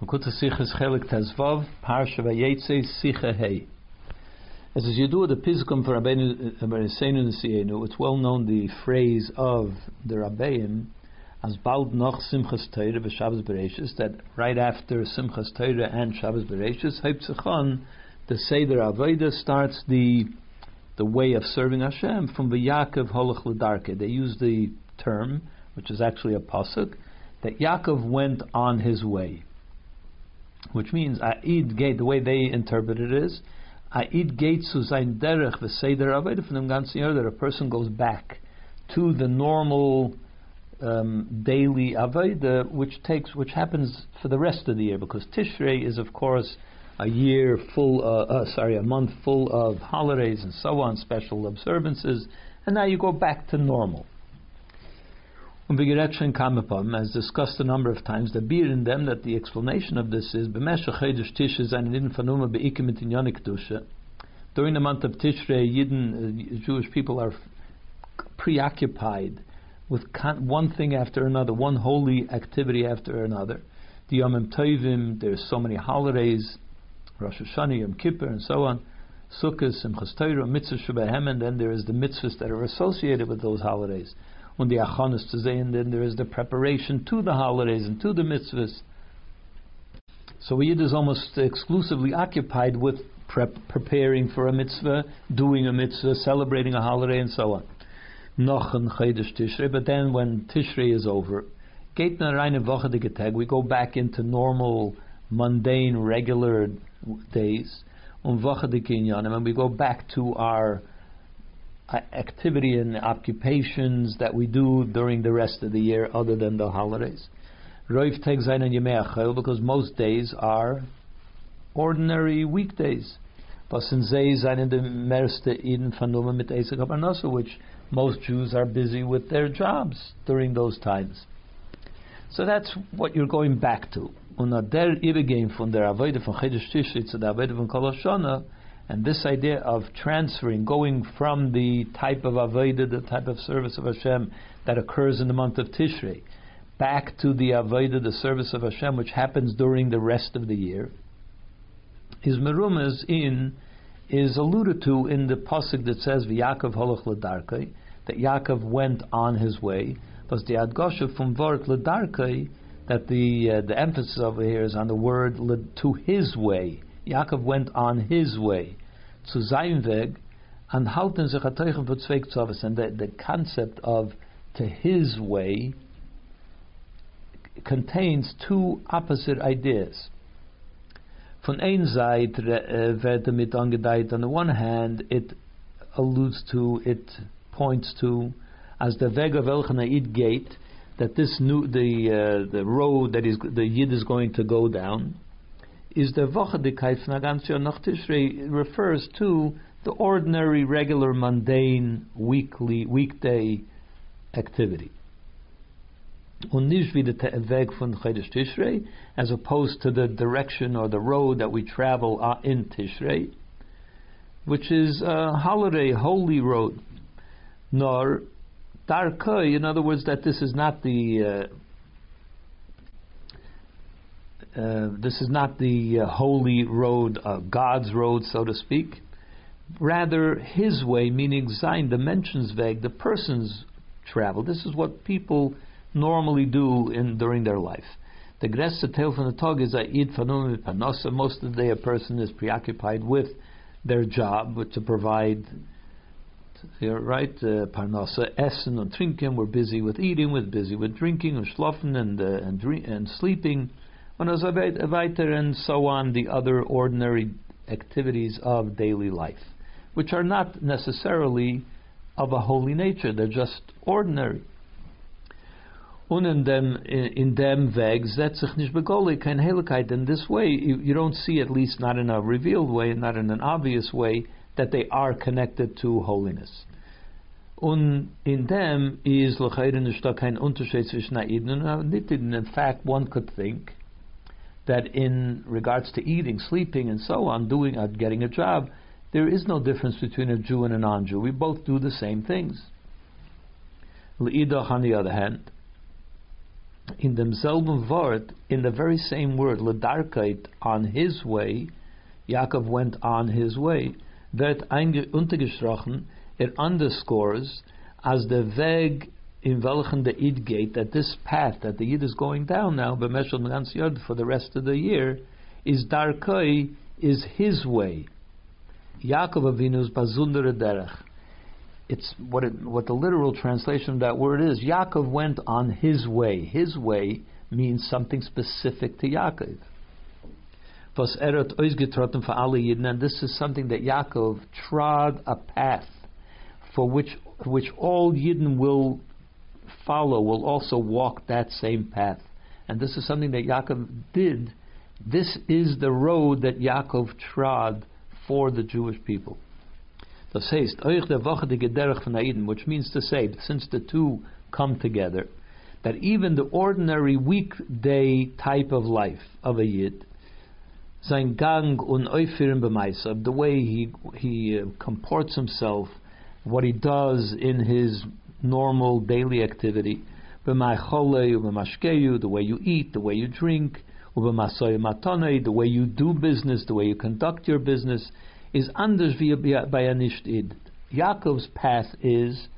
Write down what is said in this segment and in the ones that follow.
As you do the Pizkum for Rabbeinu Nesienu, it's well known the phrase of the Rabbeim as Bald noch Simchas Teire v'Shabbos Bereshis that right after Simchas Teire and Shabbos Bereshis, Haipzachon, the Seder Avodah starts the the way of serving Hashem from the V'Yakov Holach L'Darke. They use the term, which is actually a pasuk, that Yaakov went on his way which means Aid Gate, the way they interpret it is, Aid Gate zu sein derech v'seder aved from Jahr, that a person goes back to the normal um, daily aved, which takes, which happens for the rest of the year, because Tishrei is of course a year full, uh, uh, sorry, a month full of holidays and so on, special observances, and now you go back to normal. Und Begeretschen kam upon, as discussed a number of times, the beer in them that the explanation of this is Fanuma Be'ikim Dusha. During the month of Tishrei, Yidden, uh, Jewish people are preoccupied with one thing after another, one holy activity after another. The Yom Tovim, there's so many holidays, Rosh Hashanah, Yom Kippur, and so on. Sukkot, Simchas Torah, Mitzvah Shabbat and then there is the mitzvahs that are associated with those holidays when the achanis to and then there is the preparation to the holidays and to the mitzvahs. So Yid is almost exclusively occupied with prep, preparing for a mitzvah, doing a mitzvah, celebrating a holiday, and so on. Noch ein Tishrei, but then when Tishrei is over, we go back into normal, mundane, regular days, um and we go back to our activity and occupations that we do during the rest of the year other than the holidays. Roif and because most days are ordinary weekdays. Which most Jews are busy with their jobs during those times. So that's what you're going back to. And this idea of transferring, going from the type of Avodah, the type of service of Hashem that occurs in the month of Tishrei, back to the Avodah, the service of Hashem, which happens during the rest of the year, is merumas in, is alluded to in the pasuk that says, V'Yakov holach l'darkei, that Yaakov went on his way, but the adgosha from vort l'darkei, that the uh, the emphasis over here is on the word to his way. Yaakov went on his way zu sein Weg and halten sich a teichen für Zweig zu and the, the concept of to his way contains two opposite ideas. Von ein Seite uh, wird damit on the one hand, it alludes to, it points to, as the Weg of Elchanaid gate, that this new, the, uh, the road that is, the Yid is going to go down, is the Vochadikait von Agantzio nach Tishrei refers to the ordinary, regular, mundane, weekly, weekday activity. Und nicht wie der Weg von Chodesh Tishrei, as opposed to the direction or the road that we travel uh, in Tishrei, which is a holiday, holy road. Nor Darkei, in other words, that this is not the uh, uh, this is not the uh, holy road, uh, God's road, so to speak. Rather, his way, meaning Zain, the Menschensweg, the person's travel. This is what people normally do in during their life. The greste Teil von der Tag is Eid Fanum Panosa. Most of the day, a person is preoccupied with their job, to provide, right, uh, Parnasa, Essen and Trinken. We're busy with eating, we're busy with drinking, and schlafen, and, uh, and, and sleeping and so on, the other ordinary activities of daily life, which are not necessarily of a holy nature, they're just ordinary. Und in dem, in dem Weg setzt sich nicht kein Heiligkeit. In this way, you, you don't see, at least not in a revealed way, not in an obvious way, that they are connected to holiness. Und in dem is nicht kein Unterschied zwischen Aiden und In fact, one could think that in regards to eating, sleeping, and so on, doing, uh, getting a job, there is no difference between a Jew and a non-Jew. We both do the same things. L'idach, on the other hand, in demselben word, in the very same word, ledarkeit, on his way, Yaakov went on his way, wird untergesprochen, it underscores as the Weg in welchen the Id gate, that this path that the Yid is going down now, for the rest of the year, is Darkoi, is his way. Yaakov Avinu's Bazundere Derech. It's what it, what the literal translation of that word is. Yaakov went on his way. His way means something specific to Yaakov. And this is something that Yaakov trod a path for which which all Yidden will follow, will also walk that same path. And this is something that Yaakov did. This is the road that Yaakov trod for the Jewish people. So, says, which means to say, since the two come together, that even the ordinary weekday type of life of a Yid, sein Gang und the way he, he uh, comports himself, what he does in his normal daily activity, the way you eat, the way you drink, the way you do business, the way you conduct your business, is anders by a nicht Yaakov's path is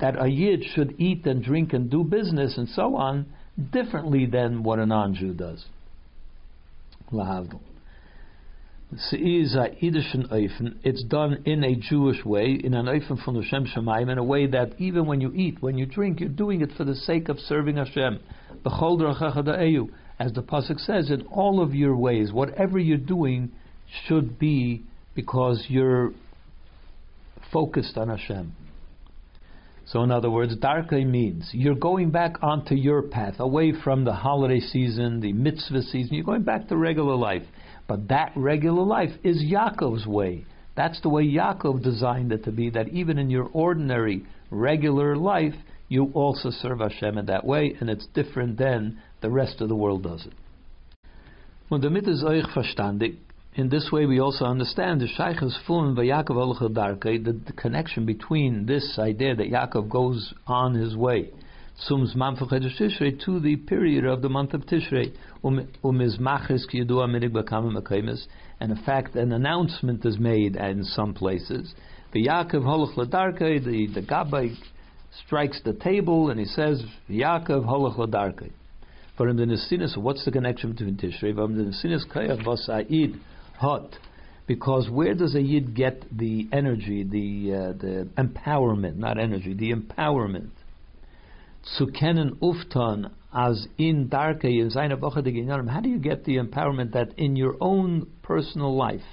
that a yid should eat and drink and do business and so on differently than what a non-Jew does. Lahavdil. It's done in a Jewish way, in an Eifen from the Shem Shemaim, in a way that even when you eat, when you drink, you're doing it for the sake of serving Hashem. As the Pasuk says, in all of your ways, whatever you're doing should be because you're focused on Hashem. So, in other words, Darkei means you're going back onto your path, away from the holiday season, the mitzvah season. You're going back to regular life. But that regular life is Yaakov's way. That's the way Yaakov designed it to be, that even in your ordinary, regular life, you also serve Hashem in that way, and it's different than the rest of the world does it. Und damit ist euch verstandig, in this way we also understand the Shaykh's fun by Yaakov the, the connection between this idea that Yaakov goes on his way Sums Tishrei to the period of the month of Tishrei. Um, um and in fact, an announcement is made in some places. The Yaakov Holach Ladarke, the the Gabbai strikes the table and he says, Yaakov Holach Ladarke. For in the Nesinis, what's the connection between Tishrei? In the Nesinis Kayach Vasa'id Hot. Because where does a Yid get the energy, the uh, the empowerment, not energy, the empowerment zu uftan as in darke How do you get the empowerment that in your own personal life,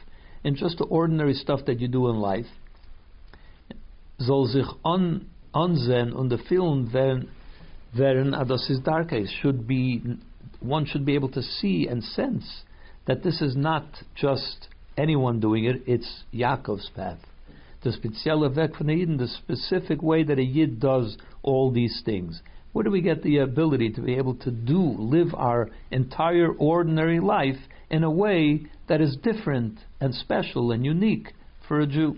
in just the ordinary stuff that you do in life, soll on the film should be one should be able to see and sense that this is not just anyone doing it, it's Yaakov's path. The spezielle Eden, the specific way that a Yid does all these things? Where do we get the ability to be able to do, live our entire ordinary life in a way that is different and special and unique for a Jew?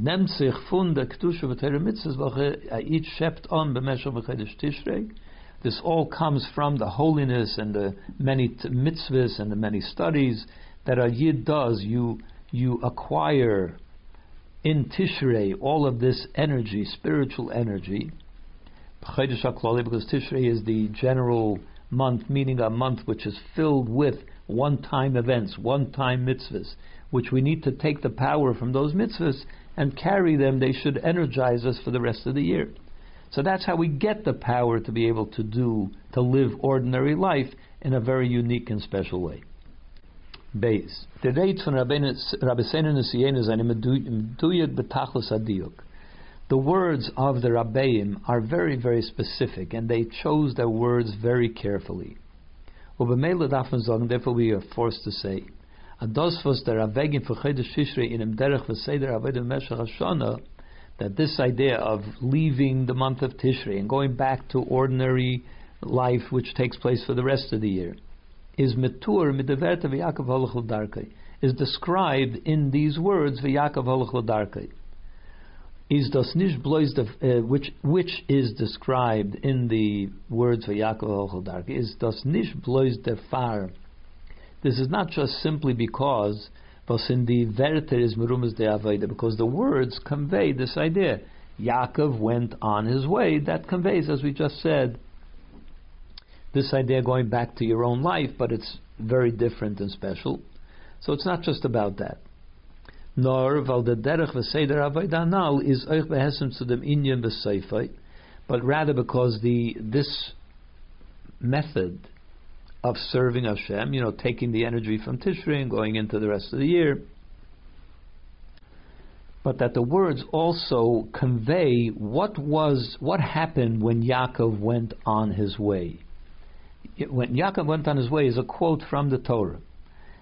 Uh, each shept on v'chedesh Tishrei. This all comes from the holiness and the many mitzvahs and the many studies that a yid does. You you acquire in Tishrei all of this energy, spiritual energy, because Tishrei is the general month, meaning a month which is filled with one-time events, one-time mitzvahs, which we need to take the power from those mitzvahs and carry them. They should energize us for the rest of the year. So that's how we get the power to be able to do, to live ordinary life in a very unique and special way. Beis. The rate von Rabbi Seinu Nisiyenu is eine meduyek betachlis adiyuk. The words of the Rabbeim are very, very specific, and they chose their words very carefully. Therefore, we are forced to say, that this idea of leaving the month of Tishrei and going back to ordinary life which takes place for the rest of the year is metur midaverta v'Yaakov holach is described in these words v'Yaakov holach is das the, uh, which which is described in the words of Yaakov Holdarki is das nicht bloß der Far. This is not just simply because because the words convey this idea. Yaakov went on his way. That conveys, as we just said, this idea going back to your own life, but it's very different and special. So it's not just about that nor val is euch but rather because the this method of serving Hashem, you know, taking the energy from Tishrei and going into the rest of the year, but that the words also convey what was what happened when Yaakov went on his way. When Yaakov went on his way is a quote from the Torah.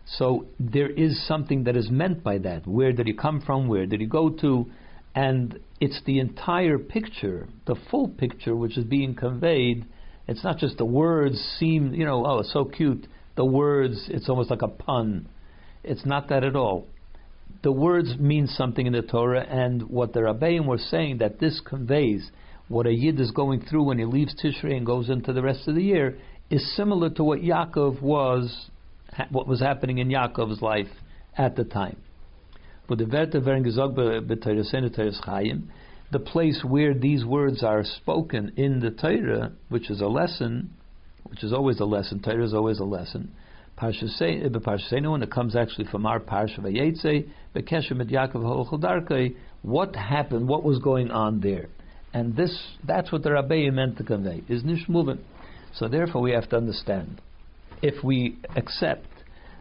So there is something that is meant by that. Where did he come from? Where did he go to? And it's the entire picture, the full picture, which is being conveyed. It's not just the words seem, you know, oh, so cute. The words, it's almost like a pun. It's not that at all. The words mean something in the Torah, and what the Rabbeim were saying that this conveys what a Yid is going through when he leaves Tishrei and goes into the rest of the year is similar to what Yaakov was what was happening in Yaakov's life at the time. The place where these words are spoken in the Torah, which is a lesson, which is always a lesson, Torah is always a lesson. When eh, it comes actually from our Parsha Vayetze, Bekeshem Yaakov what happened, what was going on there. And this, that's what the Rabbeim meant to convey, is nish moving. So therefore we have to understand if we accept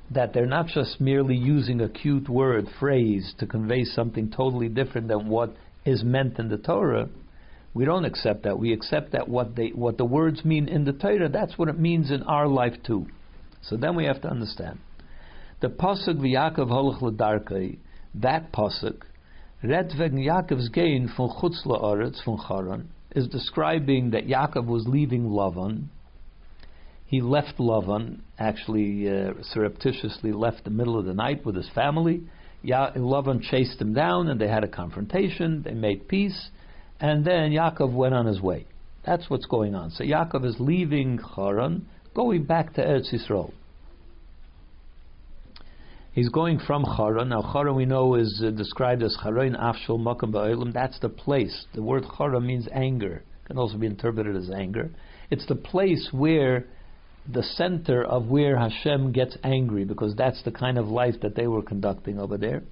that they're not just merely using a cute word, phrase, to convey something totally different than what is meant in the Torah, we don't accept that. We accept that what they what the words mean in the Torah, that's what it means in our life too. So then we have to understand. The pasuk v'Yaakov holach l'darkei, that pasuk, red wegen Yaakov's gain from chutz la'aretz from Charan, is describing that Yaakov was leaving Lavan, he left Lavan, actually uh, surreptitiously left the middle of the night with his family. Lavan chased him down, and they had a confrontation. They made peace, and then Yaakov went on his way. That's what's going on. So Yaakov is leaving Haran, going back to Eretz Yisrael. He's going from Haran. Now Haran we know is uh, described as Haran Afshul Makam Ba'olim. That's the place. The word Haran means anger. It Can also be interpreted as anger. It's the place where the center of where Hashem gets angry because that's the kind of life that they were conducting over there.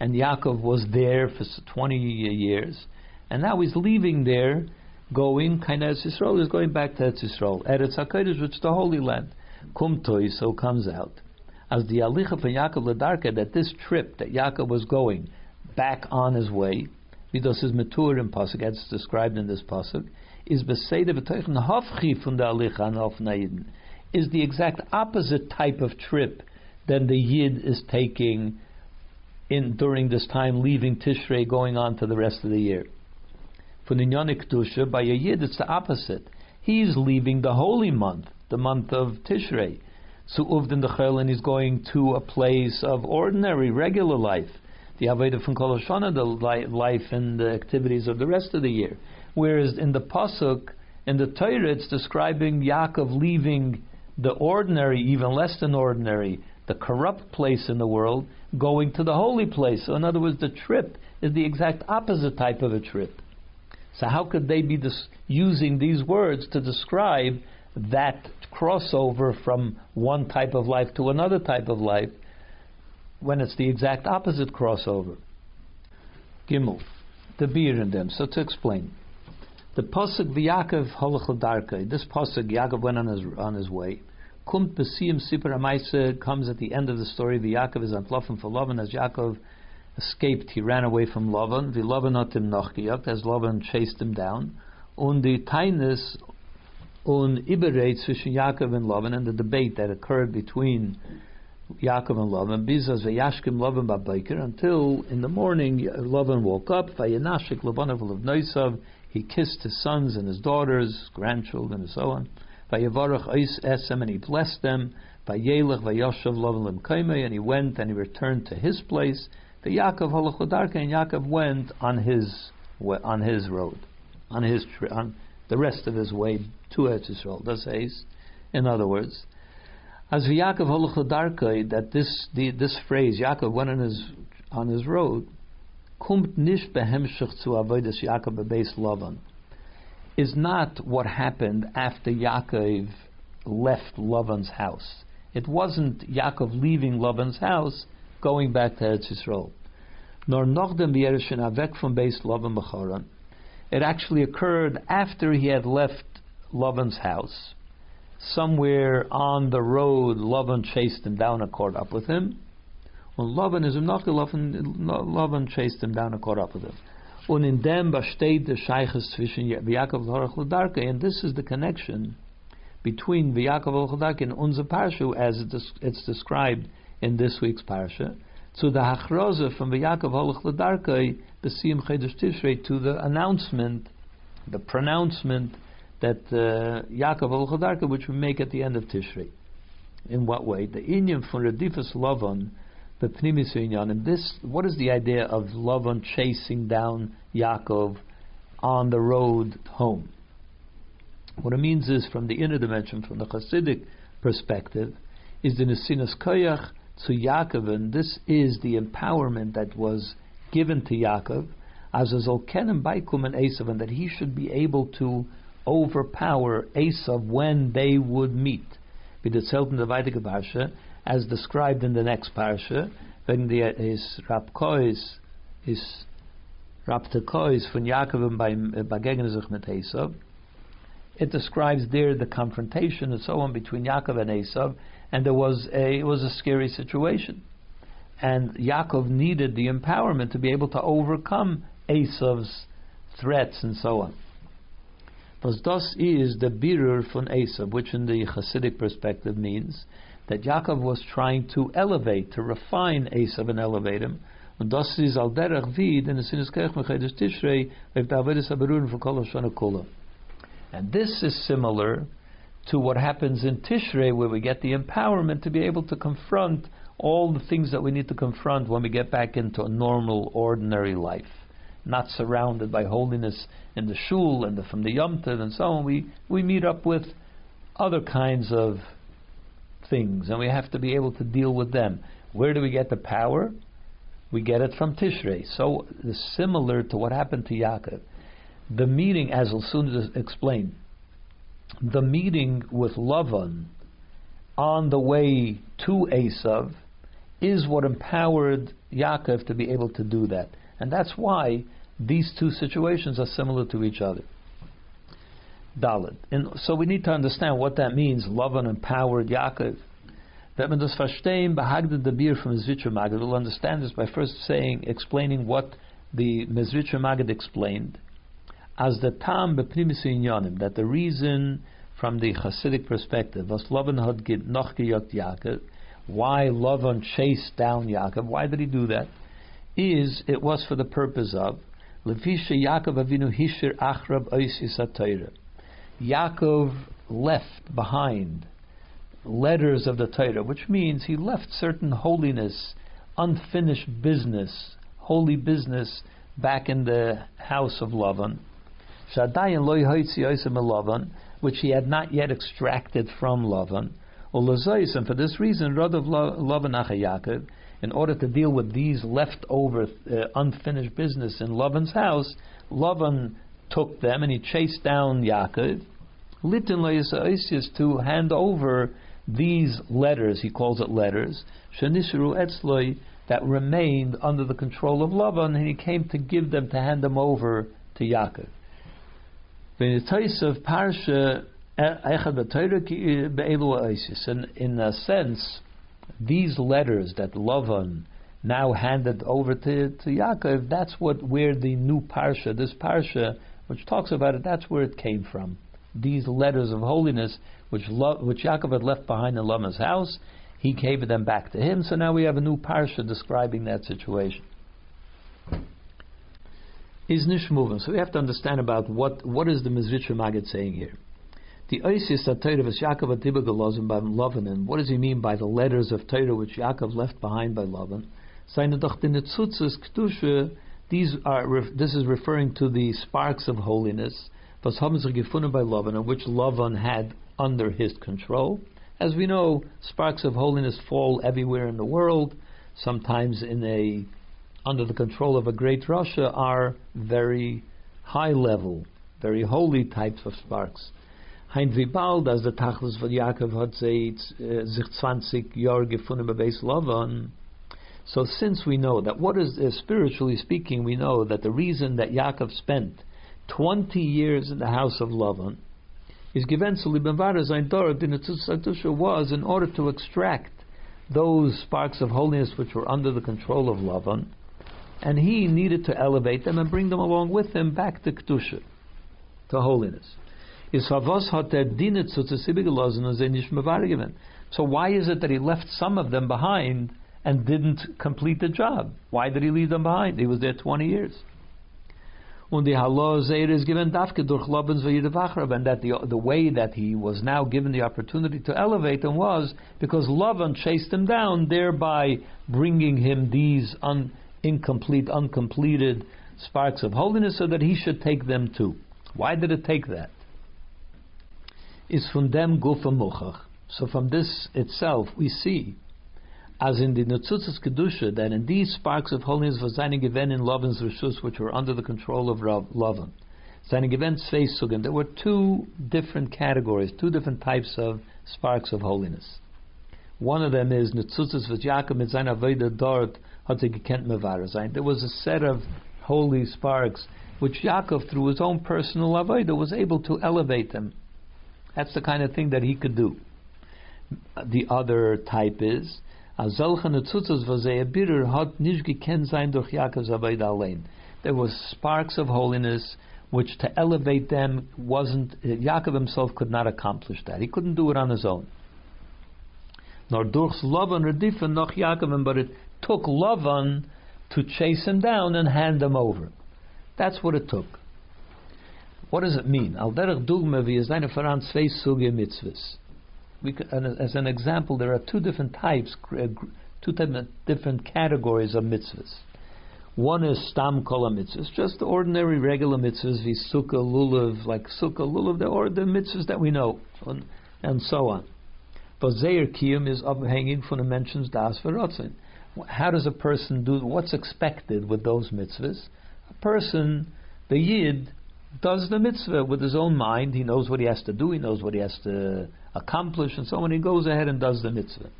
And Yaakov was there for 20 years, and now he's leaving there, going, kind of Yisrael is going back to Eretz Yisrael. Eretz HaKodesh, which is the Holy Land. Kumtoi, so comes out. As the Alicha from Yaakov Ladarka, that this trip that Yaakov was going back on his way, Vidos is matur in Pasuk, as described in this Pasuk, is Beseda B'toichen Hafchi from the Alicha and Hafnaiden is the exact opposite type of trip than the Yid is taking in during this time, leaving Tishrei, going on to the rest of the year. For Ninyonik Kedusha, by a Yid, it's the opposite. He's leaving the holy month, the month of Tishrei. So Uvdin the and he's going to a place of ordinary, regular life. The Aveda from Kol the life and the activities of the rest of the year. Whereas in the Pasuk, in the Torah, it's describing Yaakov leaving the ordinary, even less than ordinary, the corrupt place in the world, going to the holy place. So, in other words, the trip is the exact opposite type of a trip. So, how could they be dis- using these words to describe that crossover from one type of life to another type of life when it's the exact opposite crossover? Gimel, the beer in them. So, to explain. The pasuk v'Yaakov holach This pasuk Yaakov went on his on his way. Kumt Besiyim Sipar Amaisa comes at the end of the story. The Yaakov is antlofim for Lavan as Yaakov escaped. He ran away from Lavan. The Lavan him nachgejagt as Lavan chased him down. Und die Tainus un Ibereit zwischen Yaakov and Lavan and the debate that occurred between Yaakov and Lavan. Bizas v'yashkim Lavan ba'bayker until in the morning Lavan woke up. Vayanashik Lavan of Noisav. He kissed his sons and his daughters, grandchildren, and so on. Vayavarach Eis Esem, and he blessed them. Vayelech Vayoshav Lovelim Kaimei, and he went and he returned to his place. The Yaakov and Yaakov went on his on his road, on his on the rest of his way to Eretz Yisrael. Das heißt, in other words, as Yaakov holach that this the, this phrase Yaakov went on his on his road, kumt nicht behemshich zu avodas Yaakov bebeis Lavan, is not what happened after Yaakov left Lavan's house. It wasn't Yaakov leaving Lavan's house, going back to Eretz Yisrael. Nor nochdem v'yerishin avek from beis Lavan b'charan. It actually occurred after he had left Lavan's house somewhere on the road, Lavan chased him down and caught up with him. Well, Lavan is not Lavan chased him down and caught up with him. Und in dem besteht der Scheiches zwischen Yaakov und and this is the connection between Yaakov and and unser Parsha as it's described in this week's Parsha, to the Hachroza from Yaakov Holach Ladarke, the Siyam Chedesh Tishrei, to the announcement, the pronouncement that uh, Yaakov al which we make at the end of Tishrei. In what way? The Inyan from Radifas Lavan, the Pnimis Inyan, and this, what is the idea of Lavan chasing down Yaakov on the road home? What it means is, from the inner dimension, from the Hasidic perspective, is the Nesinas Koyach to Yaakov, and this is the empowerment that was given to Yaakov, as a Zolkenim Baikum and Esav, and that he should be able to overpower Esav when they would meet. B'detzelten the Vaitige Parsha, as described in the next Parsha, when the is Rapkois is Raptekois von Yaakov by begegnen mit Esav. It describes there the confrontation and so on between Yaakov and Esav, and there was a it was a scary situation, and Yaakov needed the empowerment to be able to overcome Esav's threats and so on. Was das is the birur von Esav, which in the Hasidic perspective means that Yaakov was trying to elevate, to refine Esav and elevate him. Und das ist al derech vid in the Sinnes Kirch Mechedes Tishrei with the Avedis HaBerurun for Kol Kula. And this is similar to what happens in Tishrei where we get the empowerment to be able to confront all the things that we need to confront when we get back into a normal, ordinary life not surrounded by holiness in the shul and the, from the Yom Tov and so on. We, we meet up with other kinds of things, and we have to be able to deal with them. Where do we get the power? We get it from Tishrei. So similar to what happened to Yaakov. The meeting, as will soon explain, the meeting with Lavan on the way to Esav is what empowered Yaakov to be able to do that. And that's why these two situations are similar to each other. Dalit. And so we need to understand what that means. Lavan empowered Yaakov. That man das verstehen, behagde the beer from Mezritcher Magid. We'll understand this by first saying, explaining what the Mezritcher Magid explained. As the tam bepnimis inyanim, that the reason from the Hasidic perspective, was Lavan had noch gejagt Yaakov, why Lavan chased down Yaakov, why did he do that? is it was for the purpose of Lefisha Yaakov Avinu Hishir Achrab Oisis HaTorah. Yaakov left behind letters of the Torah, which means he left certain holiness, unfinished business, holy business back in the house of Lavan. Shadayan loy Lavan, which he had not yet extracted from Lavan. And for this reason, Radav Lavan Yaakov, in order to deal with these leftover uh, unfinished business in Lavan's house, Lavan took them and he chased down Yaakov. Litin to hand over these letters, he calls it letters, Shanishru Etzloi, that remained under the control of Lavan, and he came to give them, to hand them over to Yaakov. of Parsha and in a sense, these letters that Lavan now handed over to, to Yaakov, that's what where the new parsha, this parsha, which talks about it, that's where it came from. These letters of holiness, which Lo, which Yaakov had left behind in Lavan's house, he gave them back to him. So now we have a new parsha describing that situation. Is nishmuvim. So we have to understand about what what is the Mezritcher Magid saying here. The Oisis of Yaakov Atibagalozim by Lavan. And what does he mean by the letters of Torah which Yaakov left behind by Lavan? Seine doch the Netzutzes Ktushe These are this is referring to the sparks of holiness, was gefunden by Lavan, which Lavan had under his control. As we know, sparks of holiness fall everywhere in the world. Sometimes in a under the control of a great Russia are very high level, very holy types of sparks. Hein als der Tachlis von hat sich uh, 20 Jahre gefunden bei Beis Lavan, so since we know that what is uh, spiritually speaking, we know that the reason that Yaakov spent 20 years in the house of Lavan is given was in order to extract those sparks of holiness which were under the control of Lavan, and he needed to elevate them and bring them along with him back to Kedusha, to holiness. So why is it that he left some of them behind and didn't complete the job. Why did he leave them behind? He was there 20 years. And that the, the way that he was now given the opportunity to elevate them was because Lavan chased him down, thereby bringing him these un, incomplete, uncompleted sparks of holiness so that he should take them too. Why did it take that? Is from them gufa. So from this itself we see as in the Nutzutzes Kedusha, that in these sparks of holiness was seine in Lavan's Rishus, which were under the control of Lavan. Seine given Sveisugen. There were two different categories, two different types of sparks of holiness. One of them is Nutzutzes was Yaakov mit seiner Veda dort hat mevar There was a set of holy sparks which Yaakov, through his own personal avodah, was able to elevate them. That's the kind of thing that he could do. The other type is there was sparks of holiness which to elevate them wasn't Yaakov himself could not accomplish that. He couldn't do it on his own. Nor durchs Lavan redifen noch Yaakov, but it took Lavan to chase him down and hand him over. That's what it took. What does it mean? Al derech dugme wie es eine voran zwei suge mitzvahs as an example, there are two different types, uh, two different categories of mitzvahs. One is stam kol mitzvahs, just the ordinary regular mitzvahs, visuka lulav, like sukkah lulav, or the mitzvahs that we know, and, and so on. But zeir kiyum is abhanging from the mentions das v'rotzin. How does a person do? What's expected with those mitzvahs? A person, the yid, does the mitzvah with his own mind. He knows what he has to do. He knows what he has to accomplish, and so on. He goes ahead and does the mitzvah.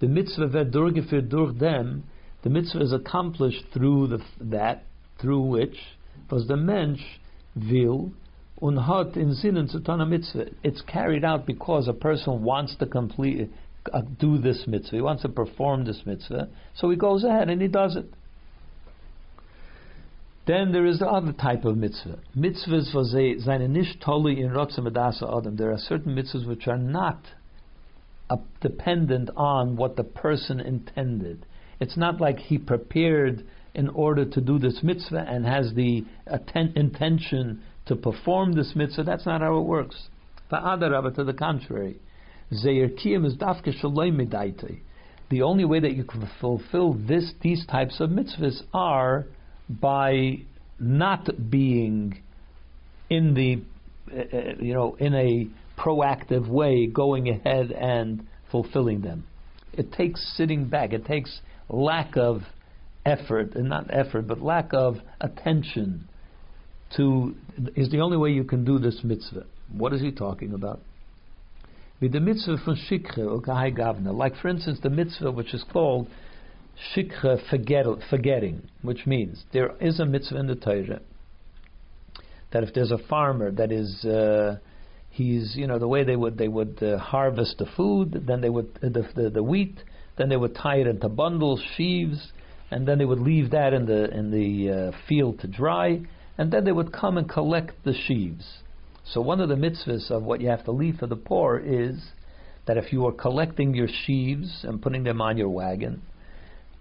The mitzvah verdurgeführt durch them. The mitzvah is accomplished through the, that through which was the mensch will und hat in Sinnen zu tun mitzvah. It's carried out because a person wants to complete uh, do this mitzvah. He wants to perform this mitzvah, so he goes ahead and he does it. Then there is the other type of mitzvah. Mitzvahs was seine nicht tolly in rotzem adam. There are certain mitzvahs which are not uh, dependent on what the person intended. It's not like he prepared in order to do this mitzvah and has the atten- intention to perform this mitzvah. That's not how it works. Fa'adarabah, to the contrary. Is The only way that you can fulfill this, these types of mitzvahs are by not being in the uh, uh, you know in a proactive way going ahead and fulfilling them. It takes sitting back. It takes lack of effort and not effort, but lack of attention to is the only way you can do this mitzvah. What is he talking about? With the mitzvah from shikha or gavna, like for instance the mitzvah which is called shikha forget, forgetting, which means there is a mitzvah in the Torah that if there's a farmer that is uh, he's you know the way they would they would uh, harvest the food, then they would uh, the, the, the wheat, then they would tie it into bundles, sheaves, and then they would leave that in the in the uh, field to dry, and then they would come and collect the sheaves. So one of the mitzvahs of what you have to leave for the poor is that if you are collecting your sheaves and putting them on your wagon,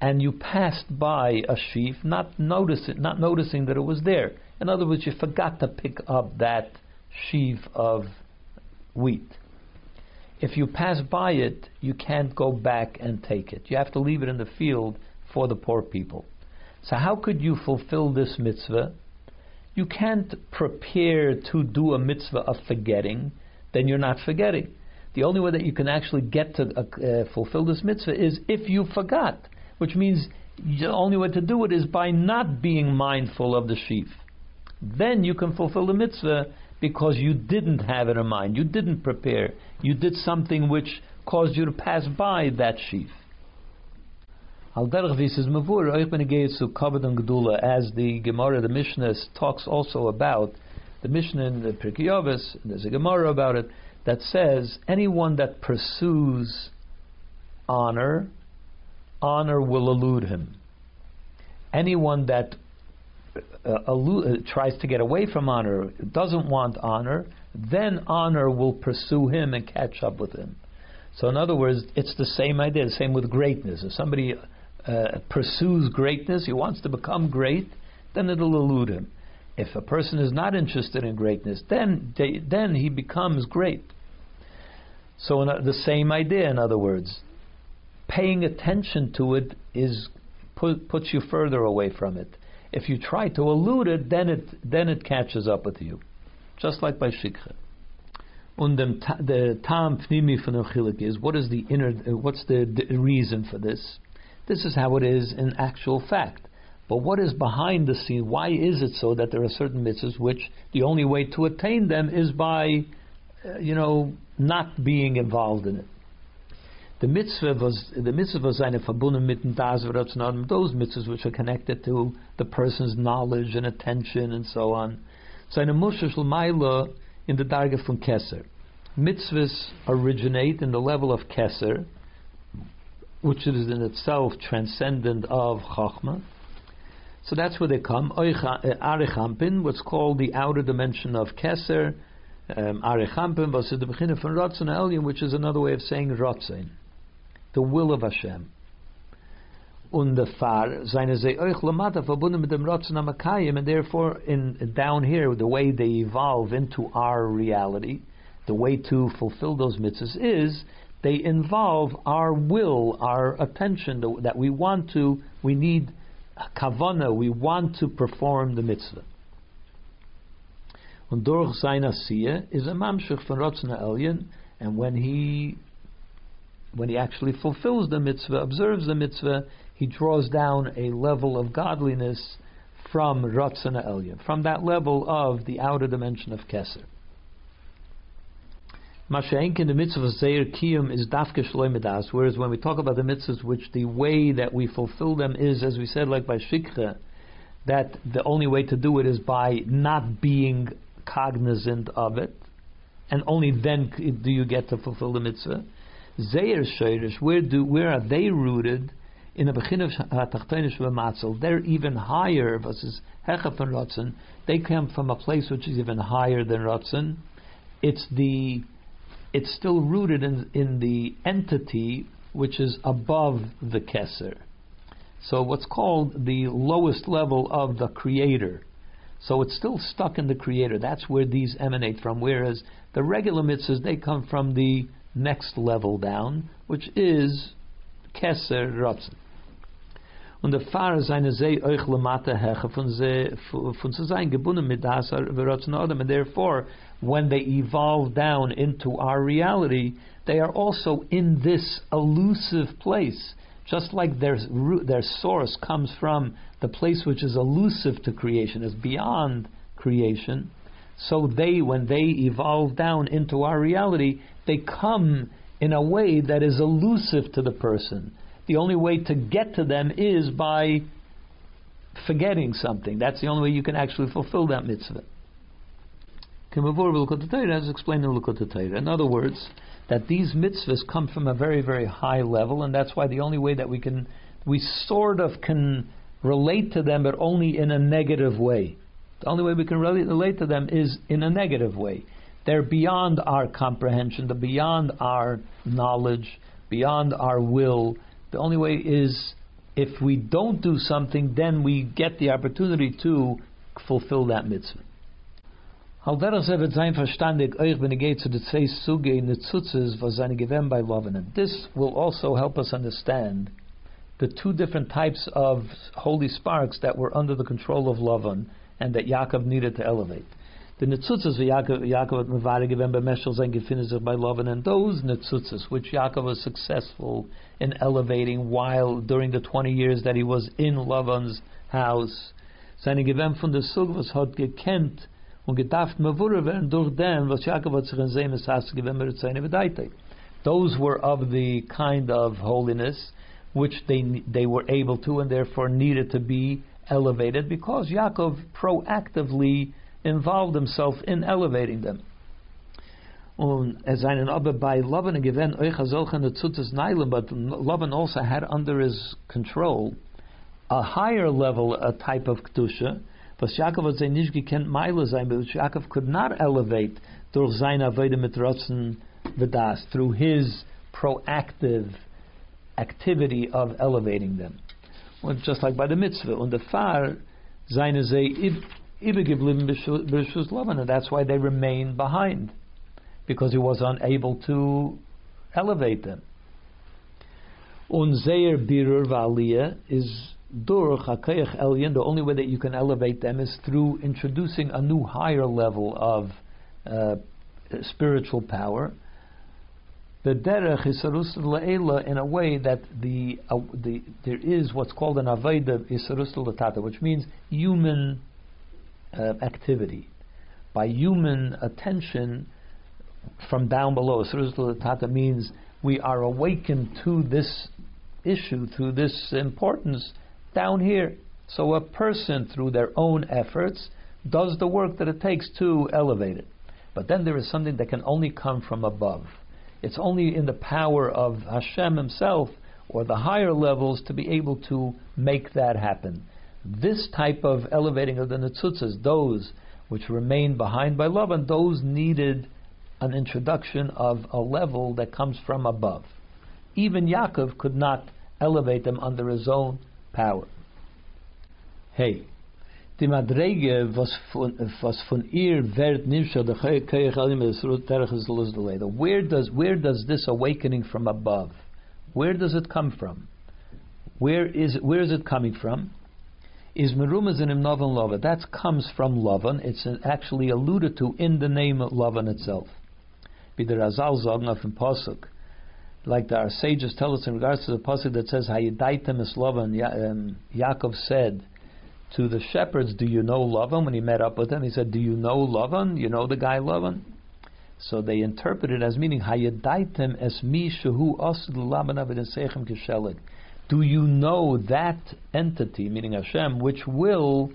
and you passed by a sheaf, not notice it, not noticing that it was there. In other words, you forgot to pick up that sheaf of wheat. If you pass by it, you can't go back and take it. You have to leave it in the field for the poor people. So how could you fulfill this mitzvah? You can't prepare to do a mitzvah of forgetting, then you're not forgetting. The only way that you can actually get to uh, fulfill this mitzvah is if you forgot, which means the only way to do it is by not being mindful of the sheaf. Then you can fulfill the mitzvah because you didn't have it in mind, you didn't prepare, you did something which caused you to pass by that sheaf. Al is kavod as the Gemara, the Mishnah talks also about the Mishnah in the Pirkei Avos, there's a Gemara about it that says anyone that pursues honor, honor will elude him. Anyone that uh, uh, tries to get away from honor, doesn't want honor, then honor will pursue him and catch up with him. So, in other words, it's the same idea, the same with greatness. If somebody uh, pursues greatness, he wants to become great, then it'll elude him. If a person is not interested in greatness, then they, then he becomes great. So in, the same idea, in other words, paying attention to it is put, puts you further away from it. If you try to elude it, then it then it catches up with you, just like by shikha. And the tam pnimi from the is what is the inner? What's the, the reason for this? This is how it is in actual fact. But what is behind the scene? Why is it so that there are certain mitzvahs which the only way to attain them is by, uh, you know, not being involved in it? The mitzvah was the mitzvah was eine verbunden mit dem those mitzvahs which are connected to the person's knowledge and attention and so on. Seine Mushah Maila in the Darga from Kesser. Mitzvahs originate in the level of Kesser, which is in itself transcendent of Chachma. So that's where they come. Arechampin, what's called the outer dimension of Keser. Um, Arechampin was the beginning from Ratzon which is another way of saying Ratzon, the will of Hashem. Und the far seine lamata verbunden mit dem Ratzon and therefore in down here the way they evolve into our reality, the way to fulfill those mitzvahs is they involve our will, our attention that we want to, we need kavana, we want to perform the mitzvah. Und durch sein Asiya is a mamshich von Rotzna Elyon, and when he when he actually fulfills the mitzvah, observes the mitzvah, he draws down a level of godliness from Ratzana Elyon, from that level of the outer dimension of Keser. Masha'enkin, the mitzvah of Zeir Kiyum is dafke shloimidas, whereas when we talk about the mitzvahs, which the way that we fulfill them is, as we said, like by shikha, that the only way to do it is by not being cognizant of it, and only then do you get to fulfill the mitzvah. Zeir where do where are they rooted? In the begin of Hatachtenish Matzel, they're even higher versus Hechaf and Ratzon. They come from a place which is even higher than Ratzon. It's the it's still rooted in, in the entity which is above the Kesser. So what's called the lowest level of the creator. So it's still stuck in the creator. That's where these emanate from. Whereas the regular mitzvahs, they come from the next level down, which is Kesser Ratzon. Und der Fahrer seine euch von von sein gebunden mit das. And therefore, when they evolve down into our reality, they are also in this elusive place. Just like their, their source comes from the place which is elusive to creation, is beyond creation, so they, when they evolve down into our reality, they come in a way that is elusive to the person. The only way to get to them is by forgetting something. That's the only way you can actually fulfill that mitzvah as explained in Lukot In other words, that these mitzvahs come from a very, very high level, and that's why the only way that we can, we sort of can relate to them, but only in a negative way. The only way we can relate to them is in a negative way. They're beyond our comprehension, they're beyond our knowledge, beyond our will. The only way is if we don't do something, then we get the opportunity to fulfill that mitzvah. This will also help us understand the two different types of holy sparks that were under the control of Lavan and that Yaakov needed to elevate. The netzutzas Yaakov Yaakov Mavare given b'meshel zayin gefinnah by Lavan, and those netzutzas which Yaakov was successful in elevating while during the 20 years that he was in Lavan's house, seine given von der Sug was hat gekent und gedacht mavure werden durch dem was Yaakov hat sich in seinem Sass given mit seine. Those were of the kind of holiness which they they were able to and therefore needed to be elevated because Yaakov proactively involved himself in elevating them. Und er seinen aber bei Lavan given euch solchen Tzutzes Neilen, but Lavan also had under his control a higher level, a type of Kedusha, was Yaakov hat sein nicht gekannt Meile sein, but Yaakov could not elevate durch seine Avoide mit Rotzen through his proactive activity of elevating them. Just like by the mitzvah, und der Far, seine Lavan, and that's why they remain behind, because he was unable to elevate them. Birur is durch the only way that you can elevate them is through introducing a new higher level of uh, spiritual power. The derech is le'ela in a way that the, uh, the there is what's called an aveda isarus latata, which means human uh, activity, by human attention from down below. Tata means we are awakened to this issue, to this importance down here. So a person, through their own efforts, does the work that it takes to elevate it. But then there is something that can only come from above. It's only in the power of Hashem Himself or the higher levels to be able to make that happen. This type of elevating of the netzutzas, those which remain behind by love, and those needed an introduction of a level that comes from above. Even Yaakov could not elevate them under his own power. Hey, Madrege was von, ihr wird Where does where does this awakening from above? Where does it come from? Where is where is it coming from? Is Merumaz in Novan Lava. That comes from Lavan. It's actually alluded to in the name of Lavan itself. Be the Razal from Pasuk. Like the, our sages tell us in regards to the Pasuk that says, Hayidaitem is Lavan. Ya, um, Yaakov said to the shepherds, Do you know Lavan? When he met up with them, he said, Do you know Lavan? You know the guy Lavan? So they interpret it as meaning Hayadaitem es mi shehu osd laban avidesechem kishelig. Do you know that entity, meaning Hashem, which will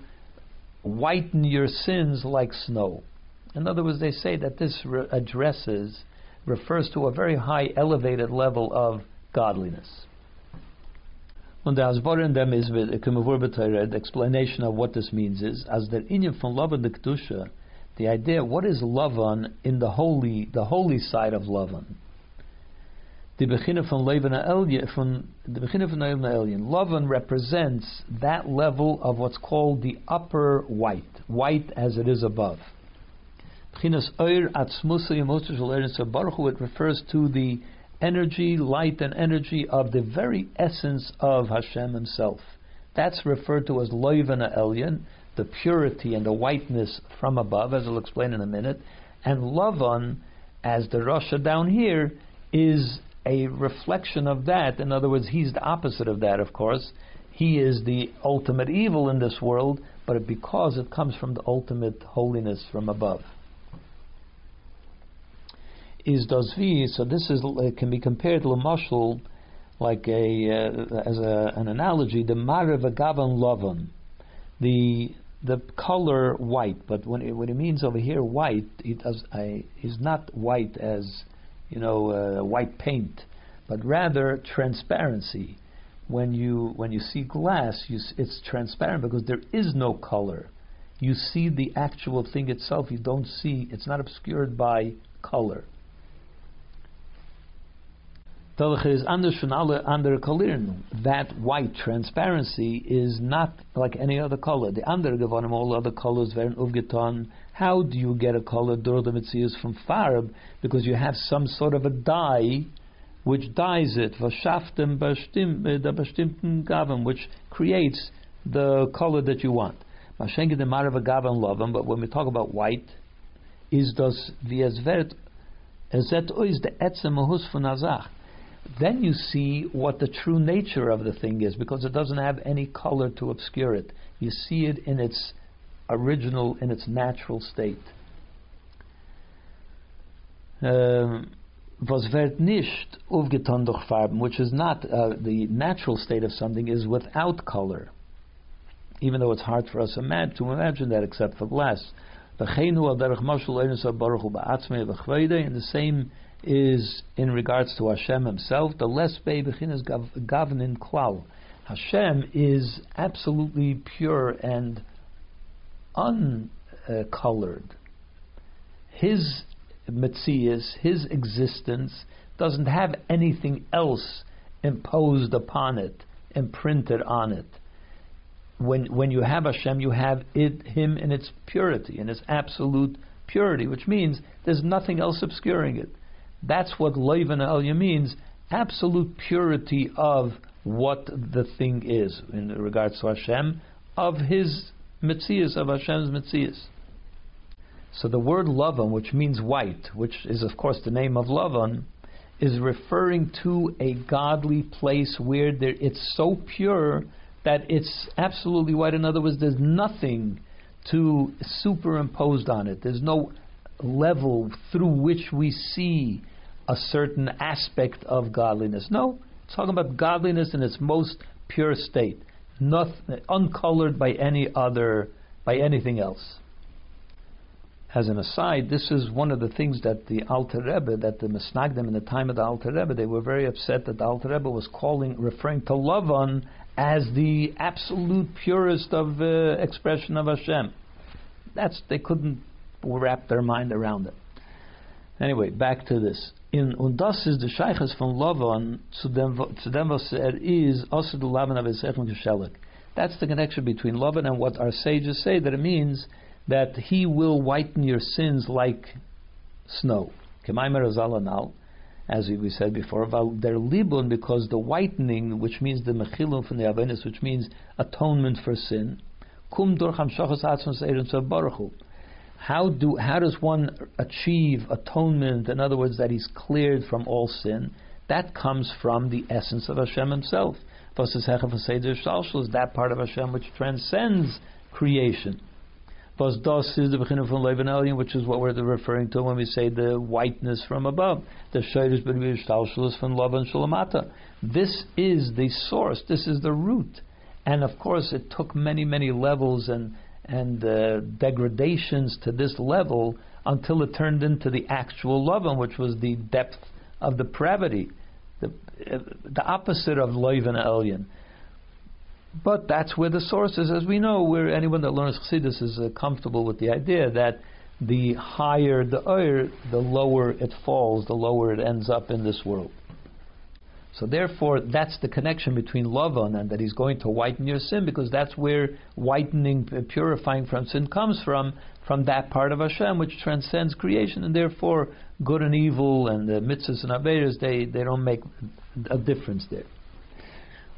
whiten your sins like snow? In other words, they say that this re- addresses, refers to a very high, elevated level of godliness. Und der Asborin dem is the explanation of what this means is, as der inyan von Lavan de Kedusha, the idea, what is Lavan in the holy, the holy side of Lavan? The beginning van leven elyon, from the beginning van leven elyon. Lavan represents that level of what's called the upper white, white as it is above. Beginnes oir atzmusa yemotus baruch it refers to the energy, light, and energy of the very essence of Hashem Himself. That's referred to as loivana elyon, the purity and the whiteness from above, as I'll explain in a minute. And Lavan, as the Rasha down here, is a reflection of that. In other words, he's the opposite of that, of course. He is the ultimate evil in this world, but because it comes from the ultimate holiness from above. Is does vi? So this is can be compared to a mushal, like a uh, as a, an analogy. The marevagavan lovan, the the color white, but when it, when it means over here white, it does is not white as you know, uh, white paint, but rather transparency. When you when you see glass, you, it's transparent because there is no color. You see the actual thing itself. You don't see it's not obscured by color. Is anders van alle andere. That white transparency is not like any other color. The andere gewonnen, all other colors werden aufgetan how do you get a color door the mitzias from farb? Because you have some sort of a dye which dyes it, vashaftem eh, the bestimmten gavan, which creates the color that you want. Mashenke de marava gavan lovam, but when we talk about white, is das wie es wird, es ois de etzem mahus von azach. Then you see what the true nature of the thing is, because it doesn't have any color to obscure it. You see it in its original, in its natural state. Um, was wird nicht aufgetan durch Farben, which is not uh, the natural state of something, is without color. Even though it's hard for us to imagine that, except for glass. And the same is in regards to Hashem Himself. The less begin is gavnin klal. Hashem is absolutely pure and uncolored. His Metzias, his existence, doesn't have anything else imposed upon it, imprinted on it. When when you have Hashem, you have it, Him in its purity, in its absolute purity, which means there's nothing else obscuring it. That's what Loivan Elya means, absolute purity of what the thing is in regards to Hashem, of His Metzias, of Hashem's Metzias. So the word Lavan, which means white, which is of course the name of Lavan, is referring to a godly place where there, it's so pure that it's absolutely white. In other words, there's nothing to superimposed on it. There's no level through which we see a certain aspect of godliness. No, it's talking about godliness in its most pure state, not uncolored by any other by anything else as an aside, this is one of the things that the Alter Rebbe, that the Misnagdim in the time of the Alter Rebbe, they were very upset that the Alter Rebbe was calling, referring to Lavan as the absolute purest of uh, expression of Hashem. That's they couldn't wrap their mind around it. Anyway, back to this. In und das ist the Sheiches von Lavan zu dem, was is, also the Lavan of That's the connection between Lavan and what our sages say, that it means that he will whiten your sins like snow. As we said before, their libun because the whitening, which means the mechilun from the avenis, which means atonement for sin, kum how do how does one achieve atonement? In other words, that he's cleared from all sin. That comes from the essence of Hashem Himself. Is that part of Hashem which transcends creation. Was das is the beginning from Levin Elyon, which is what we're referring to when we say the whiteness from above. The Shayrish B'Rivir from love and Shulamata. This is the source. This is the root. And of course, it took many, many levels and and uh, degradations to this level until it turned into the actual Lavan, which was the depth of depravity, the, uh, the opposite of Levin Elyon. But that's where the source is. As we know, where anyone that learns Chassidus is uh, comfortable with the idea that the higher the oir, the lower it falls, the lower it ends up in this world. So therefore, that's the connection between Lavan and that he's going to whiten your sin because that's where whitening, uh, purifying from sin comes from, from that part of Hashem which transcends creation, and therefore good and evil and the mitzvahs and avedas they, they don't make a difference there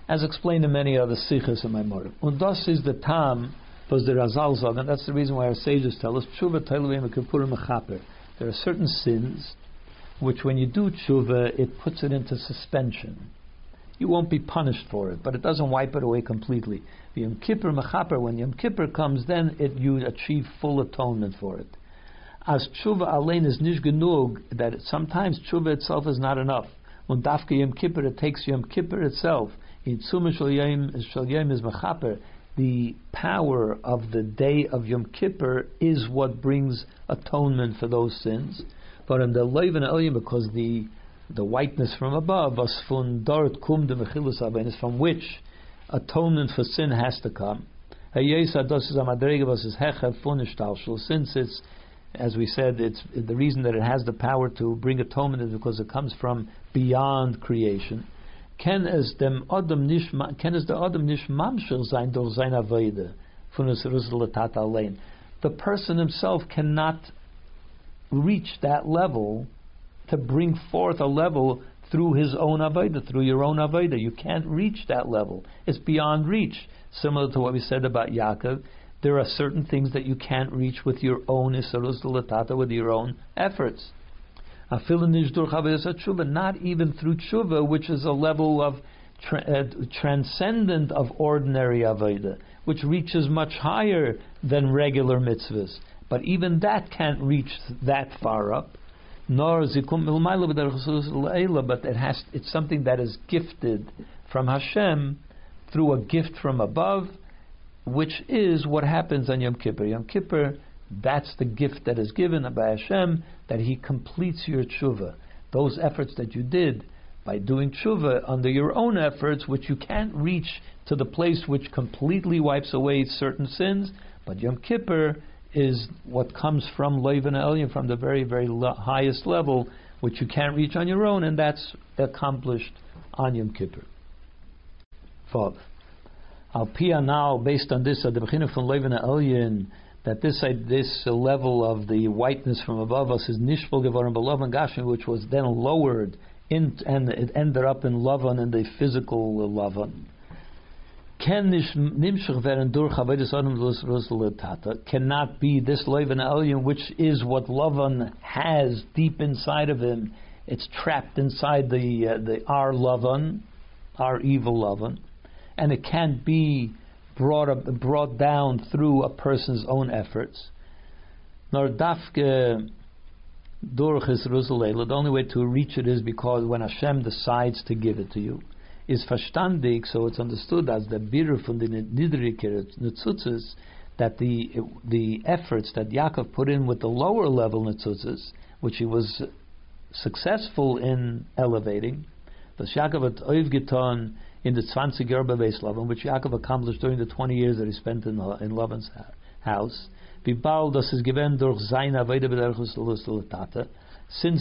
as explained in many other sikhs in my motive. And thus is the tam was the Razal and that's the reason why our sages tell us. There are certain sins which, when you do tshuva, it puts it into suspension. You won't be punished for it, but it doesn't wipe it away completely. Yom Kippur mechaper, when Yom Kippur comes, then it, you achieve full atonement for it. As tshuva alein is nish genug, that sometimes tshuva itself is not enough. When dafka Yom Kippur, it takes Yom Kippur itself Y Tsuma Shim is Makhapur, the power of the day of Yom Kippur is what brings atonement for those sins. But in the Levin Elyon, because the the whiteness from above, Asfun Dart Kum de Mechilus is from which atonement for sin has to come. Since it's, as we said, it's the reason that it has the power to bring atonement is because it comes from beyond creation ken es dem Adam nicht, ken es der Adam nicht mamschel sein durch seine Avoide von des Resultat allein. The person himself cannot reach that level to bring forth a level through his own avodah, through your own avodah. You can't reach that level. It's beyond reach. Similar to what we said about Yaakov, there are certain things that you can't reach with your own isarus latata, with your own efforts. Not even through tshuva, which is a level of tra- uh, transcendent of ordinary avodah, which reaches much higher than regular mitzvahs. But even that can't reach that far up. Nor zikum but it has it's something that is gifted from Hashem through a gift from above, which is what happens on Yom Kippur. Yom Kippur, that's the gift that is given by Hashem that He completes your tshuva. Those efforts that you did by doing tshuva under your own efforts, which you can't reach to the place which completely wipes away certain sins, but Yom Kippur is what comes from Levin Elyon, from the very, very lo- highest level, which you can't reach on your own, and that's accomplished on Yom Kippur. Five. Al Pia now, based on this, the beginning from Levin Elyon, that this uh, this level of the whiteness from above us is nishpul gevarim b'lovan gashmi, which was then lowered in, and it ended up in lavan in the physical lavan. Cannot be this Levan Elyon, which is what Lavan has deep inside of him. It's trapped inside the uh, the our Lavan, our evil Lavan, and it can't be brought up, brought down through a person's own efforts. Nor dafke durchis The only way to reach it is because when Hashem decides to give it to you is verstandig, so it's understood as the birr from the nidrike netzutzes, that the the efforts that Yaakov put in with the lower level netzutzes, which he was successful in elevating, the Yaakov had oivgeton in the 20 year which Yaakov accomplished during the 20 years that he spent in, in Lavan's house. Since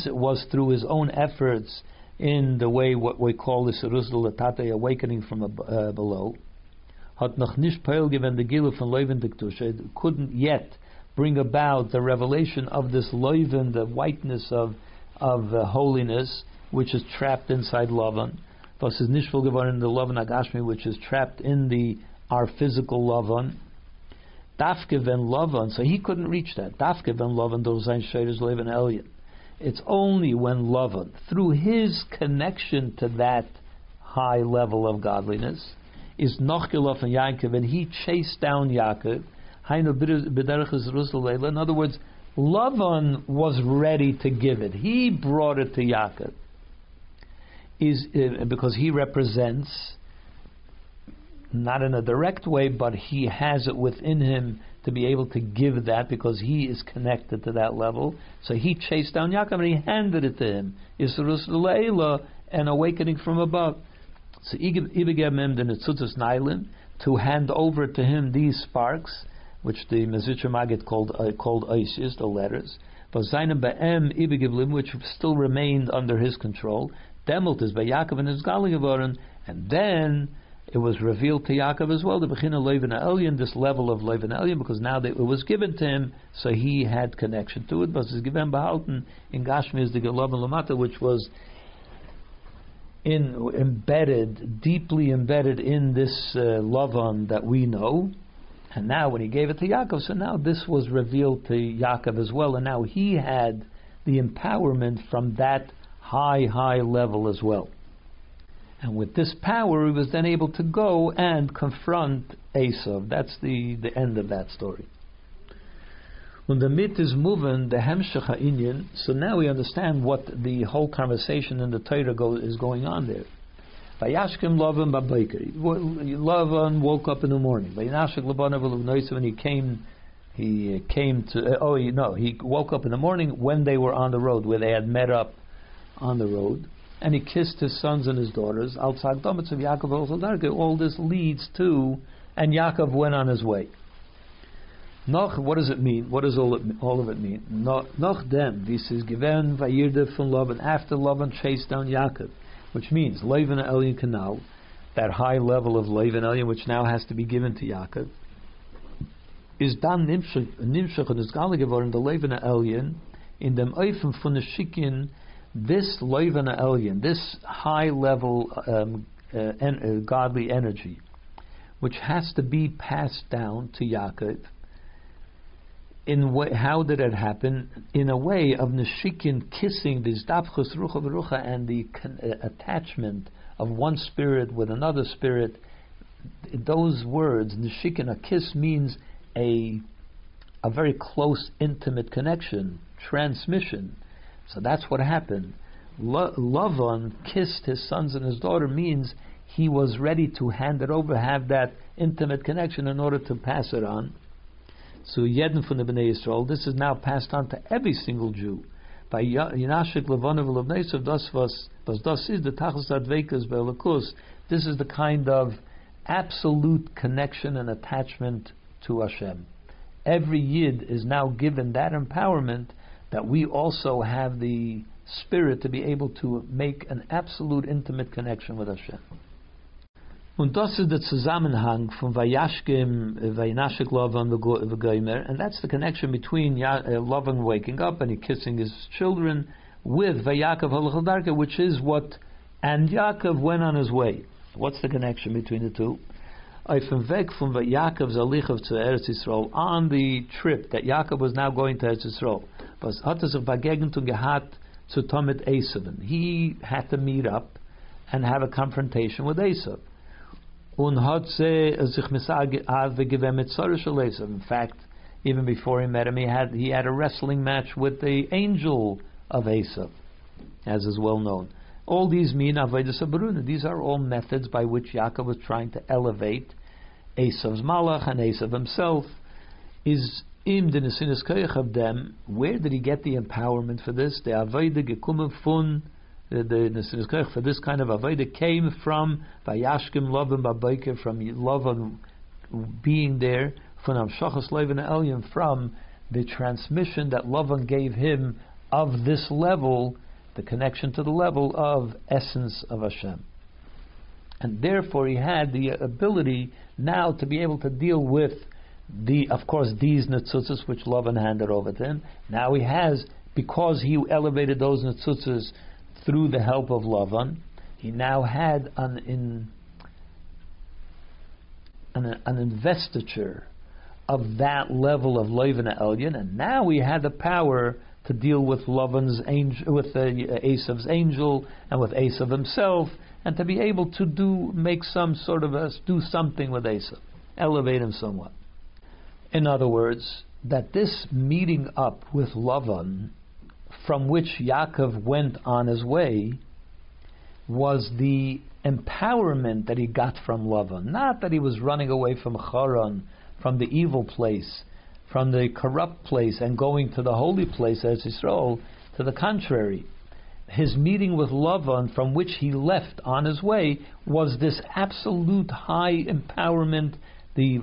it was through his own efforts in the way what we call the Serusdal Tate awakening from uh, below. Hat noch nicht given the Gilu von Leuven It couldn't yet bring about the revelation of this Leuven, the whiteness of of uh, holiness, which is trapped inside Lavan. Thus is nishvul geworden in the Lavan Agashmi, which is trapped in the our physical Lavan. Dafke ven Lavan, so he couldn't reach that. Dafke ven Lavan, those sein Sheiris Leuven Elyon. It's only when Lavan, through his connection to that high level of godliness, is Nochgelov and Yaakov, and he chased down Yaakov. In other words, Lavan was ready to give it. He brought it to Yaakov. Is uh, because he represents not in a direct way, but he has it within him to be able to give that because he is connected to that level. So he chased down Yaakov and he handed it to him. Yisrus Leila, an awakening from above. So Ibegem the Netzutzas Nailin, to hand over to him these sparks, which the Mezritcher Magid called uh, called Isis, the letters. Vazainim Ba'em Ibegivlim, which still remained under his control. Demelt is by Yaakov and his Galigavorin, and then it was revealed to Yaakov as well, the Bechina Levin Elyon, this level of Levin Elyon, because now that it was given to him, so he had connection to it. But it's given Bahalten in Gashmi is the Gelav Lamata, which was in, embedded, deeply embedded in this uh, Lavan that we know. And now when he gave it to Yaakov, so now this was revealed to Yaakov as well, and now he had the empowerment from that high, high level as well. And with this power, he was then able to go and confront Esav. That's the, the end of that story. When the mit is moving, the Hemshech Inyan, so now we understand what the whole conversation in the Torah go, is going on there. Vayashkim Lavan Babaker. Lavan woke up in the morning. Vayashkim Lavan when he came, he came to. Uh, oh, no, he woke up in the morning when they were on the road, where they had met up on the road and he kissed his sons and his daughters. All this leads to, and Yaakov went on his way. Noch, what does it mean? What does all, it, all of it mean? Noch dem, this is given vayirde from Lavan, after Lavan chased down Yaakov, which means Lavan Elyon Canal, that high level of Lavan Elyon, which now has to be given to Yaakov, is dan nimshach and is geworden, the Lavan Elyon, in dem Eufen von this Loivan Elyon, this high level um, uh, en- uh, godly energy, which has to be passed down to Yaakov. In how did it happen? In a way of Neshikin kissing the Zdapchus Rucha V'Rucha and the con- uh, attachment of one spirit with another spirit. Those words, Neshikin, a kiss means a a very close, intimate connection, transmission. So that's what happened. Lavan kissed his sons and his daughter means he was ready to hand it over, have that intimate connection in order to pass it on. So Yedin from the Bnei Yisrael, this is now passed on to every single Jew. By Yinashik Levanav Levnesav Das was is the Tachas Advekas Be'elakus. This is the kind of absolute connection and attachment to Hashem. Every Yid is now given that empowerment that we also have the spirit to be able to make an absolute intimate connection with Hashem. Und das ist der Zusammenhang von Vayashkim, Vayinashik Lavan, V'goymer, and that's the connection between uh, Lavan waking up and he kissing his children with Vayakov Halachaldarka, which is what, and Yaakov went on his way. What's the connection between the two? From weg from Yaakov's alichav to Eretz Yisrael on the trip that Yaakov was now going to Eretz Yisrael, was hat er sich begegnet und gehat zu Tomit. He had to meet up and have a confrontation with Esav. Und hat sich mit Esav. In fact, even before he met him, he had he had a wrestling match with the angel of Esav, as is well known. All these mean avodas abaruna. These are all methods by which Yaakov was trying to elevate Esav's malach and Esav himself. Is im the nesinas of them. Where did he get the empowerment for this? The avodah gekumen fun the, the for this kind of avodah came from Vayashkim Lavan Babayker, from Lavan being there, from Amshachas Levin Elyon, from the transmission that Lavan gave him of this level, the connection to the level of essence of Hashem. And therefore he had the ability now to be able to deal with the, of course, these netzutzas which Lavan handed over to him. Now he has, because he elevated those netzutzas through the help of Lavan, he now had an, in, an, an investiture of that level of Levin Elyon, and now he had the power to deal with Lavan's angel, with uh, Esav's angel, and with Esav himself, and to be able to do make some sort of a, do something with Esav, elevate him somewhat. In other words, that this meeting up with Lavan from which Yaakov went on his way was the empowerment that he got from Lavan. Not that he was running away from Charan, from the evil place, from the corrupt place, and going to the holy place as Israel. To the contrary, his meeting with Lavan, from which he left on his way, was this absolute high empowerment, the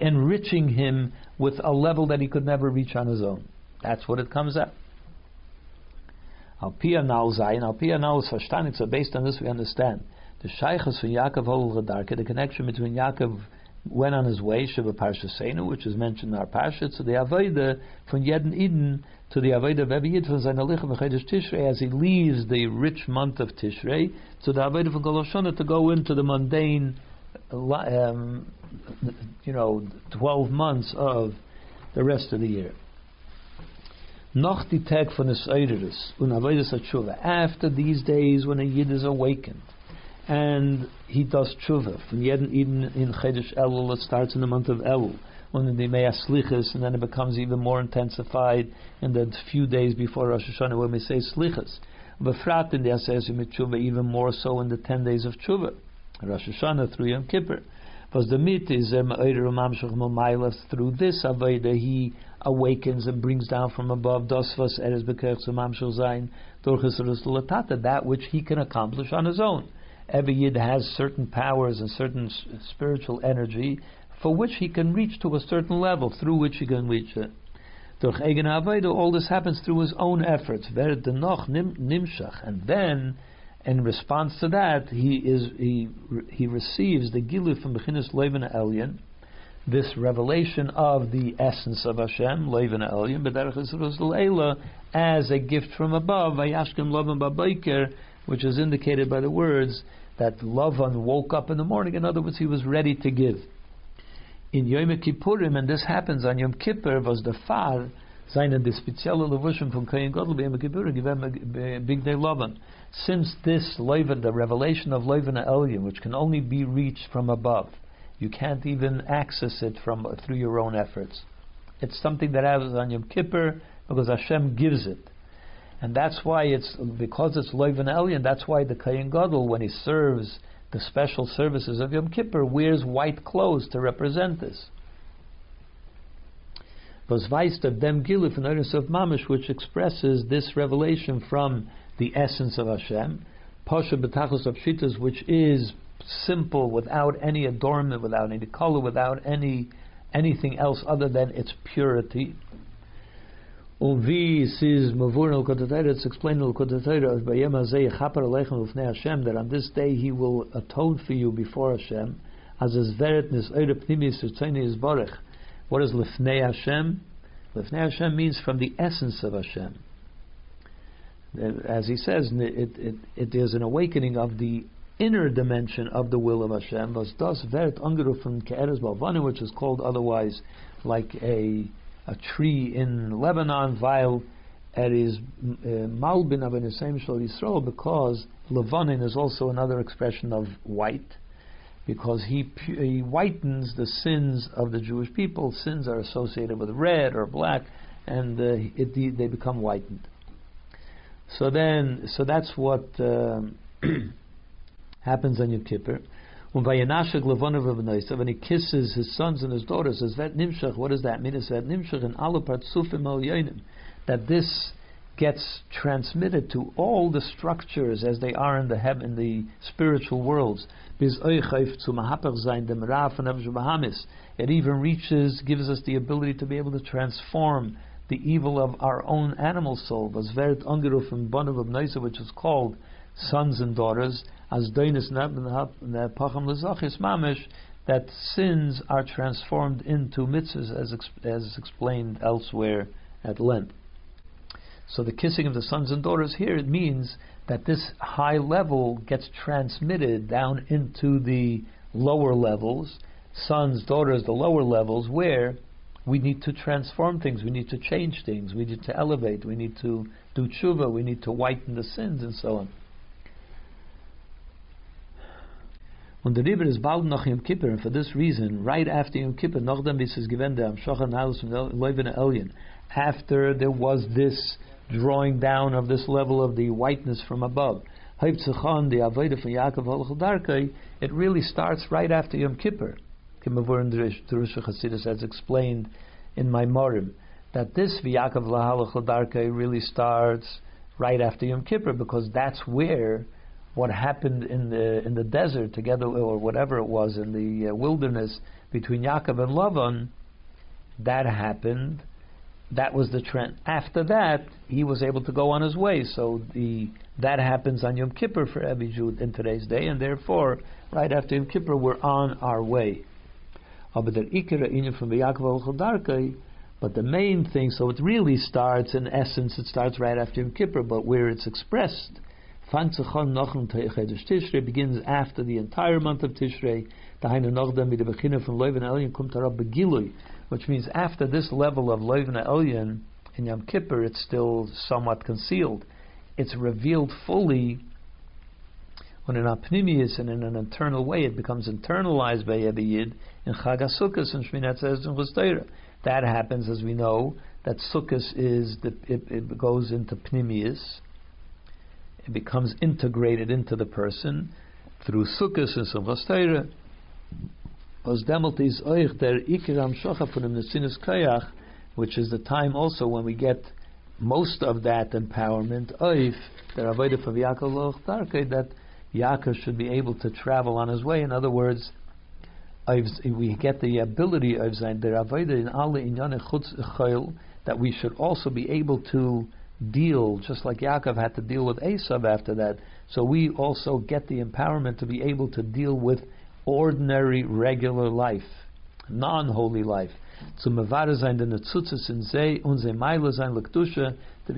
enriching him with a level that he could never reach on his own. That's what it comes out. Al Pia Nal Zayin, Al Pia Nal so based on this we understand. The Shaykhs from Yaakov Hol the connection between Yaakov went on his way, Shiva Parsha Seinu, which is mentioned in our Parsha, to the Avodah from Yedin Eden to the Avodah of Ebi Yid from Zainalich Tishrei, as he leaves the rich month of Tishrei, to the Avodah from Goloshona to go into the mundane, um, you know, 12 months of the rest of the year. Noch die Tag von. After these days when a Yid is awakened and he does Tshuva from Yedin Eden in Chedesh Elul, it starts in the month of Elul. When the Mea Slichas, and then it becomes even more intensified in the few days before Rosh Hashanah when we say Slichas. Befrat in the Asesi mit Tshuva, even more so in the 10 days of Tshuva. Rosh Hashanah through Yom Kippur. Was the mit is um, through this Aveda he awakens and brings down from above Dosvas Eres Zain that which he can accomplish on his own. Every Yid has certain powers and certain spiritual energy for which he can reach to a certain level, through which he can reach it. Durch eigen all this happens through his own efforts. nimshach, and then, in response to that, he is he he receives the gilu from Bechinas Levin Elyon, this revelation of the essence of Hashem, Levin Elyon, Leila, as a gift from above, Vayashkim Lavan Babayker, which is indicated by the words that Lavan woke up in the morning. In other words, he was ready to give. In Yom Kippurim, and this happens on Yom Kippur, was the Far, seine die spezielle Levushim von Kohen Gadol bei Kippur, Big Day Lavan. Since this Levin, the revelation of Levin Elyon, which can only be reached from above, you can't even access it from through your own efforts. It's something that happens on Yom Kippur because Hashem gives it. And that's why it's because it's and Elyon, that's why the Kayin Gadol, when he serves the special services of Yom Kippur, wears white clothes to represent this. Was weist of dem Giluf and of Mamish, which expresses this revelation from the essence of Hashem. Pasha of Shitas, which is simple, without any adornment, without any color, without any anything else other than its purity. Uvi says Mavur al It's explained al Kodatayra that on this day he will atone for you before Hashem. As is veret nis eire pnimis is barech. What is lifnei Hashem? Lifnei Hashem means from the essence of Hashem. As he says, it, it, it is an awakening of the inner dimension of the will of Hashem, was das vert angerufen ke'eres balvanim, which is called otherwise like a a tree in Lebanon, while er is uh, malbin of an shal Yisrael, because Levanin is also another expression of white, because he he whitens the sins of the Jewish people. Sins are associated with red or black, and uh, it, they become whitened. So then, so that's what. Um, happens on Yom Kippur. When he kisses his sons and his daughters, says that nimshach. What does that mean? It says nimshach and alu partsufim al That this gets transmitted to all the structures as they are in the in the spiritual worlds. It even reaches, gives us the ability to be able to transform the evil of our own animal soul. Which is called sons and daughters as doinus pacham lezachis mamish, that sins are transformed into mitzvahs, as as explained elsewhere at length. So the kissing of the sons and daughters here it means that this high level gets transmitted down into the lower levels, sons, daughters, the lower levels, where we need to transform things, we need to change things, we need to elevate, we need to do tshuva, we need to whiten the sins, and so on. Und der Riber ist bald nach Yom Kippur, and for this reason, right after Yom Kippur, nachdem bis es gewende am Shochan Halus von Leuven Elyon, after there was this drawing down of this level of the whiteness from above, Haibtzachon, the Avodah from Yaakov Halachal it really starts right after Yom Kippur. Kimavur in Derusha Chasidus as explained in my Morim, that this V'Yaakov Halachal really starts right after Yom Kippur, because that's where what happened in the in the desert together, or whatever it was in the uh, wilderness between Yaakov and Lavan, that happened. That was the trend. After that, he was able to go on his way. So the that happens on Yom Kippur for Abijud in today's day, and therefore, right after Yom Kippur, we're on our way. But the main thing, so it really starts, in essence, it starts right after Yom Kippur, but where it's expressed begins after the entire month of Tishrei. Which means after this level of Loivna Elyon in Yom Kippur, it's still somewhat concealed. It's revealed fully when in Apnimius and in an internal way, it becomes internalized by Yid in Chag HaSukkos and Shminat and That happens, as we know, that Sukkos is the, it, it goes into Pnimius, it becomes integrated into the person through sukkahs and Simchas which is the time also when we get most of that empowerment, of that Yaakov should be able to travel on his way. In other words, we get the ability of Zain, that we should also be able to deal, just like Yaakov had to deal with Esav after that. So we also get the empowerment to be able to deal with ordinary, regular life. non-holy life. To be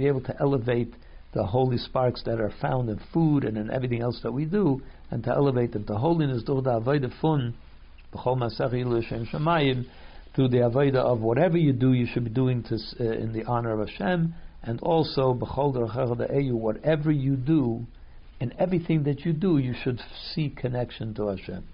able to elevate the holy sparks that are found in food and in everything else that we do, and to elevate them to holiness. Through the avodah of whatever you do, you should be doing to, uh, in the honor of Hashem, and also whatever you do, in everything that you do, you should see connection to Hashem.